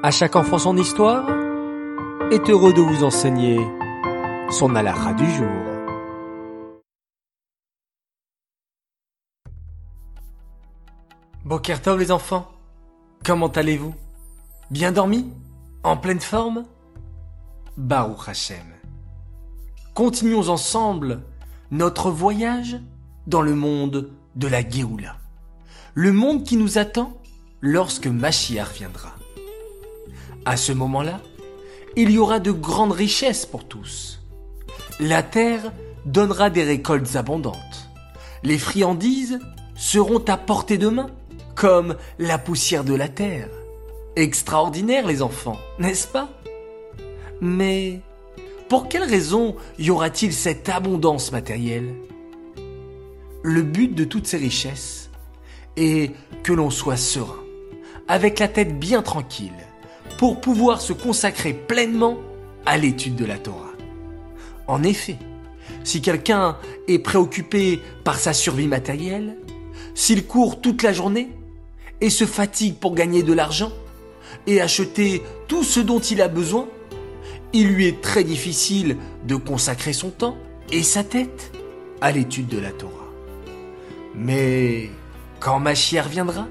À chaque enfant son histoire est heureux de vous enseigner son alara du jour. Bokertov les enfants, comment allez-vous? Bien dormi? En pleine forme? Baruch Hashem. Continuons ensemble notre voyage dans le monde de la Géoula. Le monde qui nous attend lorsque Mashiach viendra. À ce moment-là, il y aura de grandes richesses pour tous. La terre donnera des récoltes abondantes. Les friandises seront à portée de main, comme la poussière de la terre. Extraordinaire les enfants, n'est-ce pas? Mais pour quelle raison y aura-t-il cette abondance matérielle? Le but de toutes ces richesses est que l'on soit serein, avec la tête bien tranquille, pour pouvoir se consacrer pleinement à l'étude de la Torah. En effet, si quelqu'un est préoccupé par sa survie matérielle, s'il court toute la journée et se fatigue pour gagner de l'argent et acheter tout ce dont il a besoin, il lui est très difficile de consacrer son temps et sa tête à l'étude de la Torah. Mais quand Machiar viendra,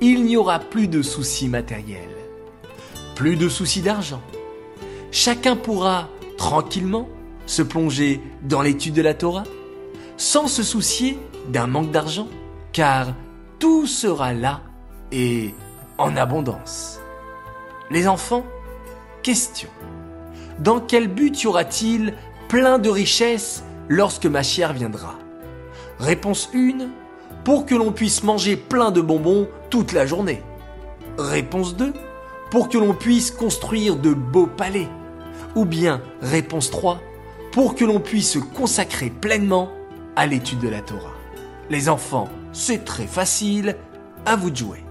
il n'y aura plus de soucis matériels plus de soucis d'argent. Chacun pourra tranquillement se plonger dans l'étude de la Torah sans se soucier d'un manque d'argent, car tout sera là et en abondance. Les enfants, question. Dans quel but y aura-t-il plein de richesses lorsque ma chère viendra? Réponse 1. Pour que l'on puisse manger plein de bonbons toute la journée. Réponse 2 pour que l'on puisse construire de beaux palais. Ou bien, réponse 3, pour que l'on puisse se consacrer pleinement à l'étude de la Torah. Les enfants, c'est très facile, à vous de jouer.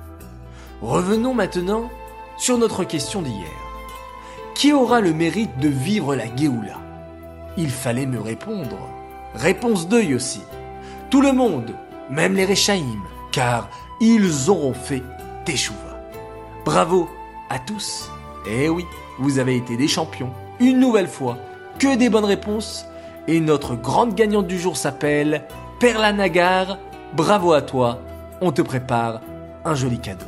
Revenons maintenant sur notre question d'hier. Qui aura le mérite de vivre la Géoula? Il fallait me répondre. Réponse 2 aussi. Tout le monde, même les Réchaïm, car ils auront fait Teshuva. Bravo à tous. Eh oui, vous avez été des champions, une nouvelle fois, que des bonnes réponses. Et notre grande gagnante du jour s'appelle Perla Nagar. Bravo à toi, on te prépare un joli cadeau.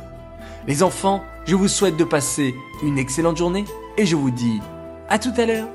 Les enfants, je vous souhaite de passer une excellente journée et je vous dis à tout à l'heure.